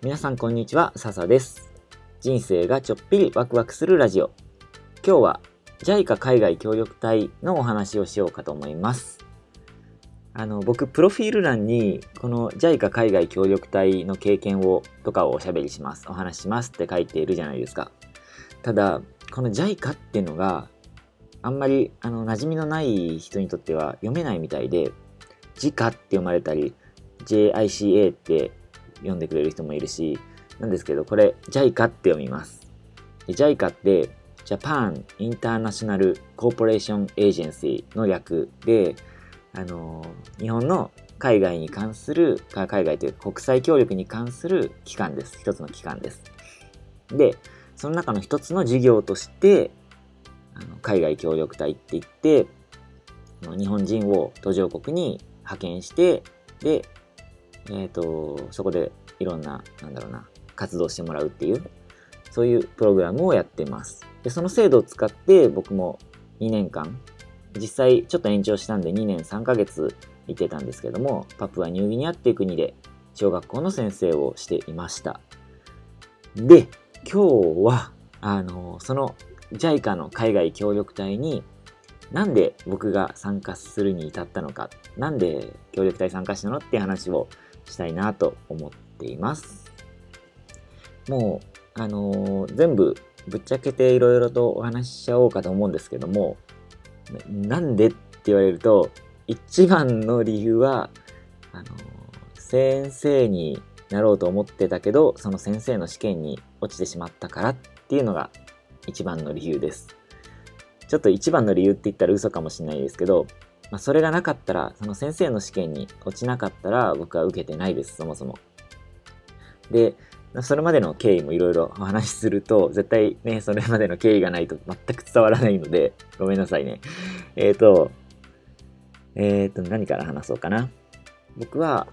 皆さんこんにちは、笹です。人生がちょっぴりワクワクするラジオ。今日は JICA 海外協力隊のお話をしようかと思います。あの、僕、プロフィール欄に、この JICA 海外協力隊の経験を、とかをおしゃべりします。お話しますって書いているじゃないですか。ただ、この JICA っていうのが、あんまり、あの、馴染みのない人にとっては読めないみたいで、JICA って読まれたり、JICA って読んでくれる人もいるし、なんですけど、これ JICA って読みます。JICA って Japan International Corporation Agency の略で、あの日本の海外に関する、海外というか国際協力に関する機関です。一つの機関です。で、その中の一つの事業として、あの海外協力隊って言って、日本人を途上国に派遣して、で、えっ、ー、と、そこでいろんな、なんだろうな、活動してもらうっていう、そういうプログラムをやってます。で、その制度を使って僕も2年間、実際ちょっと延長したんで2年3ヶ月行ってたんですけども、パプアニューギニアっていう国で小学校の先生をしていました。で、今日は、あの、その JICA の海外協力隊になんで僕が参加するに至ったのか、なんで協力隊参加したのっていう話をしたいなと思っています。もう、あのー、全部ぶっちゃけていろいろとお話ししちゃおうかと思うんですけども、なんでって言われると、一番の理由は、あのー、先生になろうと思ってたけど、その先生の試験に落ちてしまったからっていうのが一番の理由です。ちょっと一番の理由って言ったら嘘かもしれないですけど、まあ、それがなかったら、その先生の試験に落ちなかったら僕は受けてないです、そもそも。で、それまでの経緯もいろいろ お話しすると、絶対ね、それまでの経緯がないと全く伝わらないので、ごめんなさいね。えっ、ー、と、えっ、ー、と、何から話そうかな。僕は、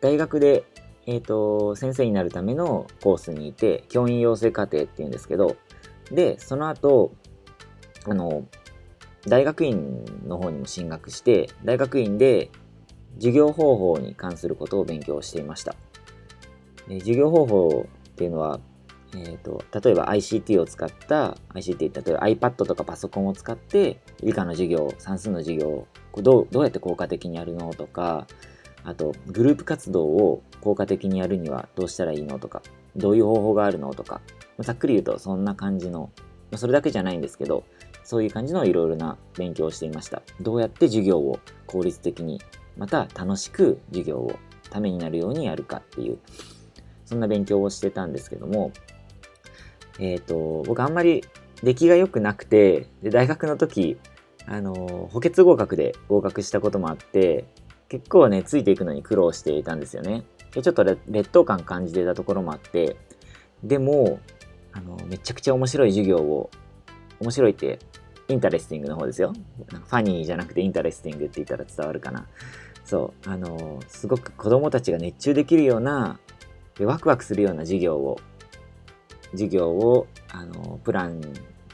大学で、えっ、ー、と、先生になるためのコースにいて、教員養成課程っていうんですけど、で、その後、あの、大学院の方にも進学して、大学院で授業方法に関することを勉強していました。で授業方法っていうのは、えーと、例えば ICT を使った ICT 例えば iPad とかパソコンを使って理科の授業算数の授業をどうどうやって効果的にやるのとかあとグループ活動を効果的にやるにはどうしたらいいのとかどういう方法があるのとかざっくり言うとそんな感じのそれだけじゃないんですけどそういう感じのいろいろな勉強をしていましたどうやって授業を効率的にまた楽しく授業をためになるようにやるかっていうそんな勉強をしてたんですけども、えっ、ー、と、僕あんまり出来が良くなくて、で大学の時、あの、補欠合格で合格したこともあって、結構ね、ついていくのに苦労していたんですよね。でちょっと劣等感感じてたところもあって、でも、あの、めちゃくちゃ面白い授業を、面白いって、 interesting の方ですよ。 funny じゃなくて interesting って言ったら伝わるかな。そう、あの、すごく子供たちが熱中できるようなワクワクするような授業を、授業を、あの、プラン、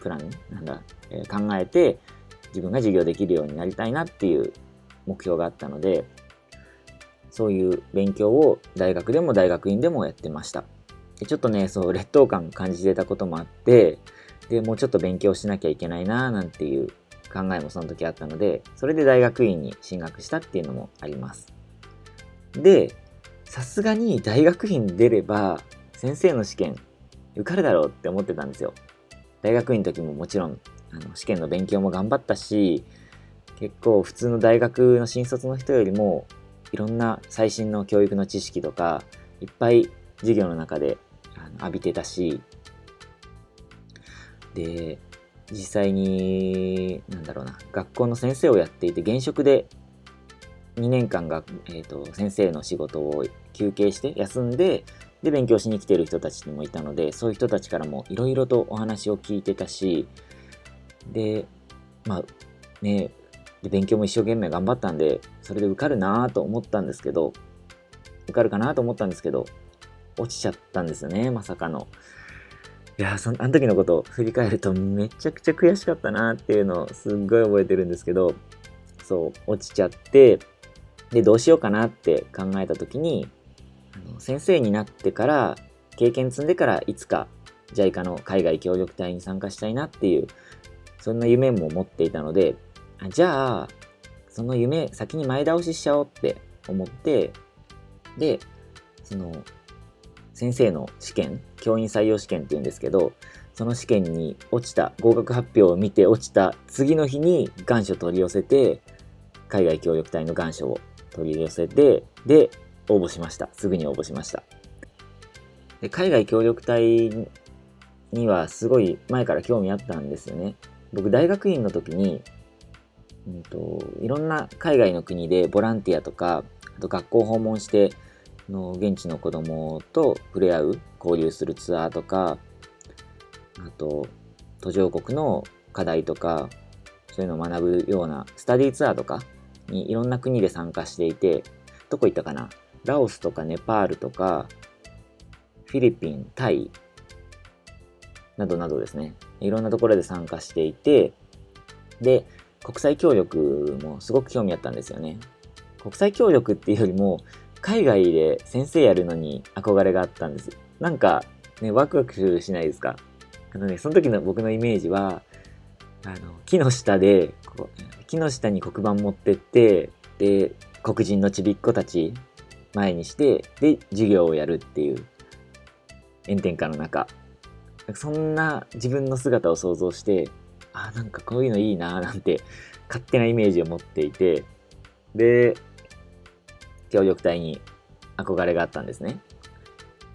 プラン、なんだ、えー、考えて、自分が授業できるようになりたいなっていう目標があったので、そういう勉強を大学でも大学院でもやってました。でちょっとね、そう、劣等感感じてたこともあって、で、もうちょっと勉強しなきゃいけないななんていう考えもその時あったので、それで大学院に進学したっていうのもあります。で、さすがに大学院出れば先生の試験受かるだろうって思ってたんですよ。大学院の時ももちろんあの試験の勉強も頑張ったし結構普通の大学の新卒の人よりもいろんな最新の教育の知識とかいっぱい授業の中で浴びてたしで実際になんだろうな学校の先生をやっていて現職で2年間が、えーと、先生の仕事を休憩して休んでで勉強しに来てる人たちにもいたのでそういう人たちからもいろいろとお話を聞いてたしでまあねで勉強も一生懸命頑張ったんでそれで受かるなと思ったんですけど受かるかなと思ったんですけど落ちちゃったんですよねまさかの。いやそのあの時のことを振り返るとめちゃくちゃ悔しかったなっていうのをすっごい覚えてるんですけどそう落ちちゃってで、どうしようかなって考えた時に、あの先生になってから経験積んでからいつか JICA の海外協力隊に参加したいなっていうそんな夢も持っていたのでじゃあその夢先に前倒ししちゃおうって思ってでその先生の試験教員採用試験っていうんですけどその試験に落ちた合格発表を見て落ちた次の日に願書取り寄せて海外協力隊の願書を取り寄せてで応募しました。すぐに応募しました。で海外協力隊にはすごい前から興味あったんですよね。僕大学院の時に、うんと、いろんな海外の国でボランティアとかあと学校訪問しての現地の子供と触れ合う交流するツアーとかあと途上国の課題とかそういうのを学ぶようなスタディツアーとかにいろんな国で参加していてどこ行ったかな？ラオスとかネパールとかフィリピン、タイなどなどですね。いろんなところで参加していてで国際協力もすごく興味あったんですよね。国際協力っていうよりも海外で先生やるのに憧れがあったんです。なんか、ね、ワクワクしないですか？あのね、その時の僕のイメージは、あの、木の下で、こう木の下に黒板持ってって、で、黒人のちびっ子たち前にして、で、授業をやるっていう炎天下の中。そんな自分の姿を想像して、あ、なんかこういうのいいななんて勝手なイメージを持っていて、で、協力隊に憧れがあったんですね。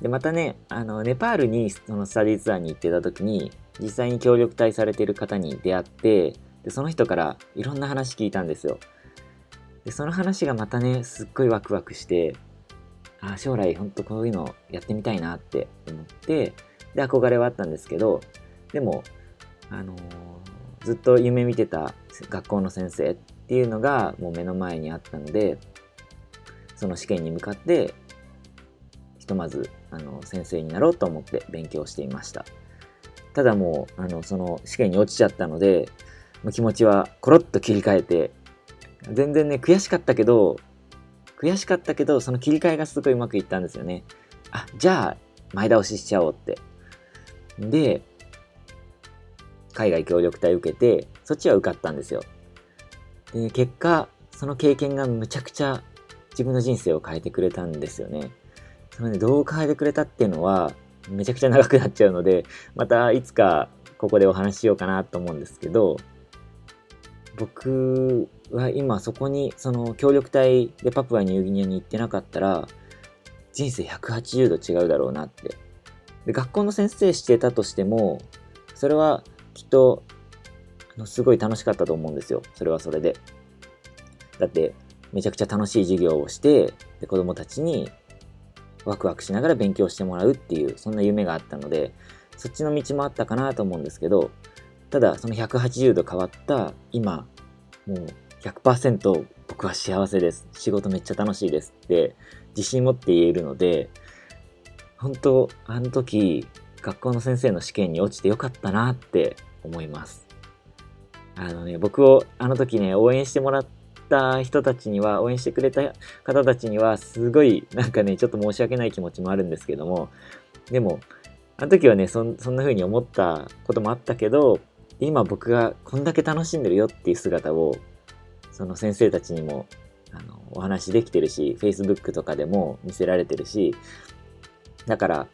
で、またね、あの、ネパールにそのスタディツアーに行ってた時に、実際に協力隊されてる方に出会って、で、その人からいろんな話聞いたんですよ。で、その話がまたね、すっごいワクワクして、あ将来ほんとこういうのやってみたいなって思って、で、憧れはあったんですけど、でも、あのー、ずっと夢見てた学校の先生っていうのがもう目の前にあったので、その試験に向かってひとまずあの先生になろうと思って勉強していました。ただもうあのその試験に落ちちゃったので気持ちはコロッと切り替えて全然ね悔しかったけど悔しかったけどその切り替えがすごいうまくいったんですよね。あじゃあ前倒ししちゃおうって。で海外協力隊受けてそっちは受かったんですよ。で結果その経験がむちゃくちゃ自分の人生を変えてくれたんですよね。そのね、どう変えてくれたっていうのは、めちゃくちゃ長くなっちゃうので、またいつかここでお話ししようかなと思うんですけど、僕は今そこに、その協力隊でパプアニューギニアに行ってなかったら、人生180度違うだろうなって。で、学校の先生してたとしても、それはきっと、すごい楽しかったと思うんですよ。それはそれで。だって、めちゃくちゃ楽しい授業をして、で子供たちにワクワクしながら勉強してもらうっていう、そんな夢があったので、そっちの道もあったかなと思うんですけど、ただその180度変わった今、もう100%僕は幸せです。仕事めっちゃ楽しいですって自信持って言えるので、本当あの時、学校の先生の試験に落ちてよかったなって思います。あのね、僕をあの時ね、応援してもらっった人たちには、応援してくれた方たちには、すごい、なんかね、ちょっと申し訳ない気持ちもあるんですけども、でも、あの時はね、そんそんな風に思ったこともあったけど、今僕がこんだけ楽しんでるよっていう姿を、その先生たちにも、あの、お話できてるし、Facebook とかでも見せられてるし、だから、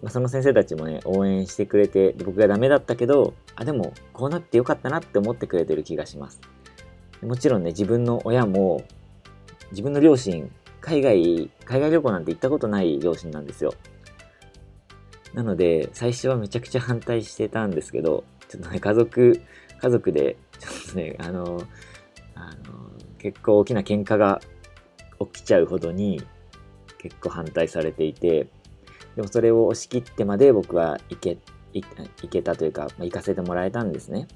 まあ、その先生たちもね、応援してくれて、僕がダメだったけど、あ、でも、こうなってよかったなって思ってくれてる気がします。もちろんね、自分の親も、自分の両親、海外、海外旅行なんて行ったことない両親なんですよ。なので、最初はめちゃくちゃ反対してたんですけど、ちょっとね、家族、家族で、ちょっとね、あの、あの、結構大きな喧嘩が起きちゃうほどに、結構反対されていて、でもそれを押し切ってまで僕は行け、行けたというか、まあ、行かせてもらえたんですね。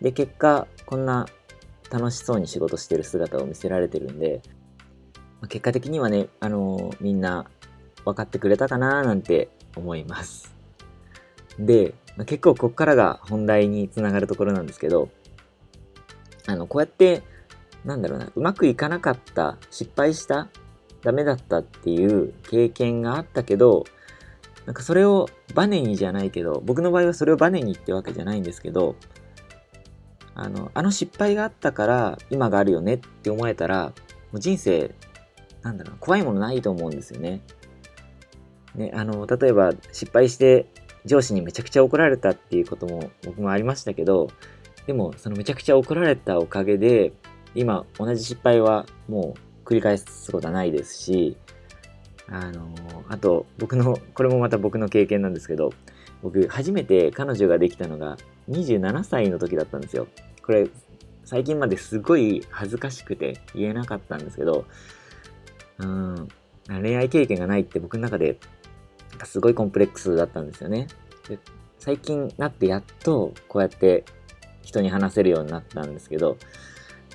で、結果、こんな楽しそうに仕事してる姿を見せられてるんで、まあ、結果的にはね、あのー、みんな分かってくれたかななんて思います。で、まあ、結構こっからが本題につながるところなんですけど、あの、こうやって、なんだろうな、うまくいかなかった、失敗したダメだったっていう経験があったけど、なんかそれをバネにじゃないけど、僕の場合はそれをバネにってわけじゃないんですけど、あの、あの失敗があったから今があるよねって思えたら、もう人生、なんだろう、怖いものないと思うんですよね。ね、あの、例えば失敗して上司にめちゃくちゃ怒られたっていうことも僕もありましたけど、でもそのめちゃくちゃ怒られたおかげで、今同じ失敗はもう繰り返すことはないですし、あのあと僕の、これもまた僕の経験なんですけど、僕初めて彼女ができたのが27歳の時だったんですよ。これ最近まですごい恥ずかしくて言えなかったんですけど、うん、恋愛経験がないって僕の中ですごいコンプレックスだったんですよね。で最近なってやっとこうやって人に話せるようになったんですけど、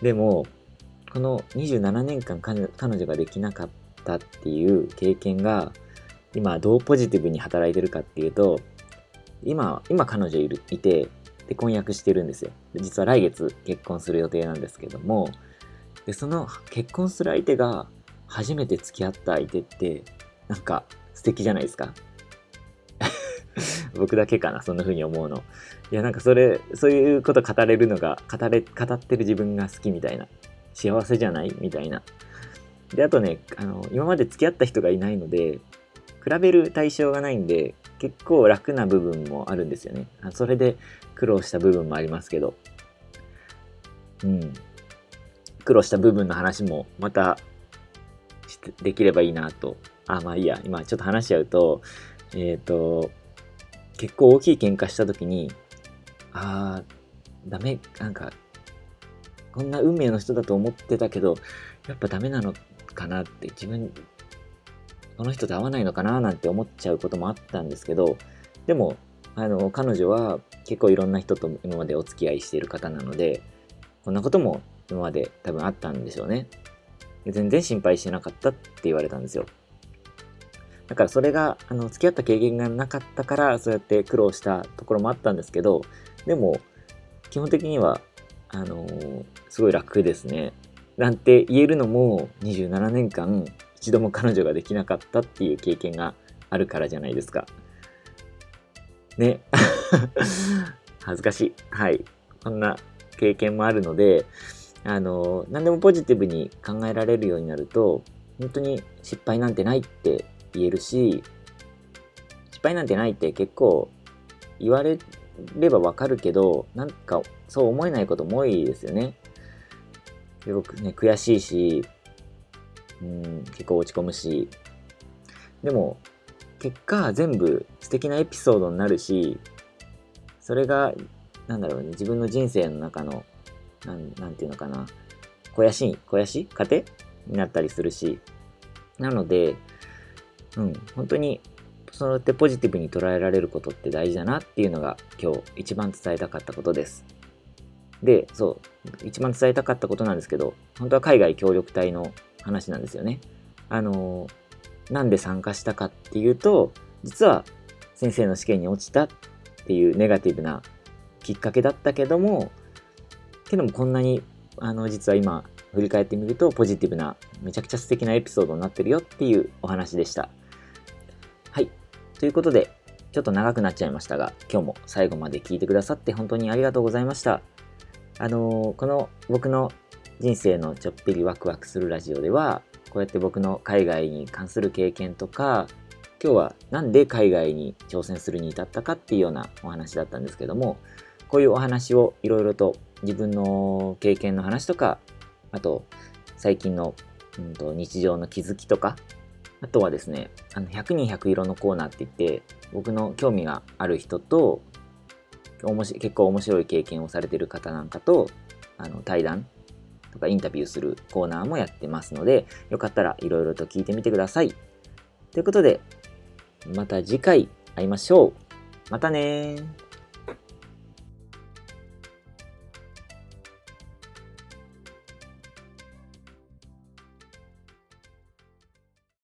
でも、この27年間彼女ができなかったっていう経験が、今どうポジティブに働いてるかっていうと、今、今彼女いるいて、で、婚約してるんですよ。実は来月結婚する予定なんですけども、で、その結婚する相手が初めて付き合った相手って、なんか素敵じゃないですか。僕だけかな、そんな風に思うの。いや、なんかそれ、そういうこと語れるのが、語れ、語ってる自分が好きみたいな。幸せじゃないみたいな。で、あとね、あの、今まで付き合った人がいないので、比べる対象がないんで、結構楽な部分もあるんですよね。それで苦労した部分もありますけど。うん。苦労した部分の話もまたできればいいなと。あ、まあいいや。今ちょっと話しちゃうと、えっ、ー、と、結構大きい喧嘩した時に、あー、ダメ、なんか、こんな運命の人だと思ってたけど、やっぱダメなのかなって自分、この人と会わないのかななんて思っちゃうこともあったんですけど、でも、あの、彼女は結構いろんな人と今までお付き合いしている方なので、こんなことも今まで多分あったんでしょうね。全然心配してなかったって言われたんですよ。だからそれが、あの、付き合った経験がなかったから、そうやって苦労したところもあったんですけど、でも、基本的には、あのー、すごい楽ですね。なんて言えるのも、27年間、一度も彼女ができなかったっていう経験があるからじゃないですか。ね。恥ずかしい。はい。こんな経験もあるので、あの、何でもポジティブに考えられるようになると、本当に失敗なんてないって言えるし、失敗なんてないって結構言われればわかるけど、なんかそう思えないことも多いですよね。すごくね、悔しいし、うん、結構落ち込むし、でも、結果全部素敵なエピソードになるし、それが、なんだろうね、自分の人生の中の、なん、なんていうのかな、肥やし、肥やし？糧になったりするし、なので、うん、本当にそうやってポジティブに捉えられることって大事だなっていうのが今日一番伝えたかったことです。で、そう、一番伝えたかったことなんですけど、本当は海外協力隊の話なんですよね。あの、なんで参加したかっていうと、実は先生の試験に落ちたっていうネガティブなきっかけだったけども、けどもこんなに、あの、実は今振り返ってみるとポジティブな、めちゃくちゃ素敵なエピソードになってるよっていうお話でした。はい。ということで、ちょっと長くなっちゃいましたが、今日も最後まで聞いてくださって本当にありがとうございました。あのー、この僕の人生のちょっぴりワクワクするラジオでは、こうやって僕の海外に関する経験とか、今日はなんで海外に挑戦するに至ったかっていうようなお話だったんですけども、こういうお話をいろいろと自分の経験の話とか、あと最近の、うんと、日常の気づきとか、あとはですね、あの、100人100色のコーナーって言って、僕の興味がある人と、結構面白い経験をされてる方なんかと、あの、対談とかインタビューするコーナーもやってますので、よかったらいろいろと聞いてみてください。ということで、また次回会いましょう。またね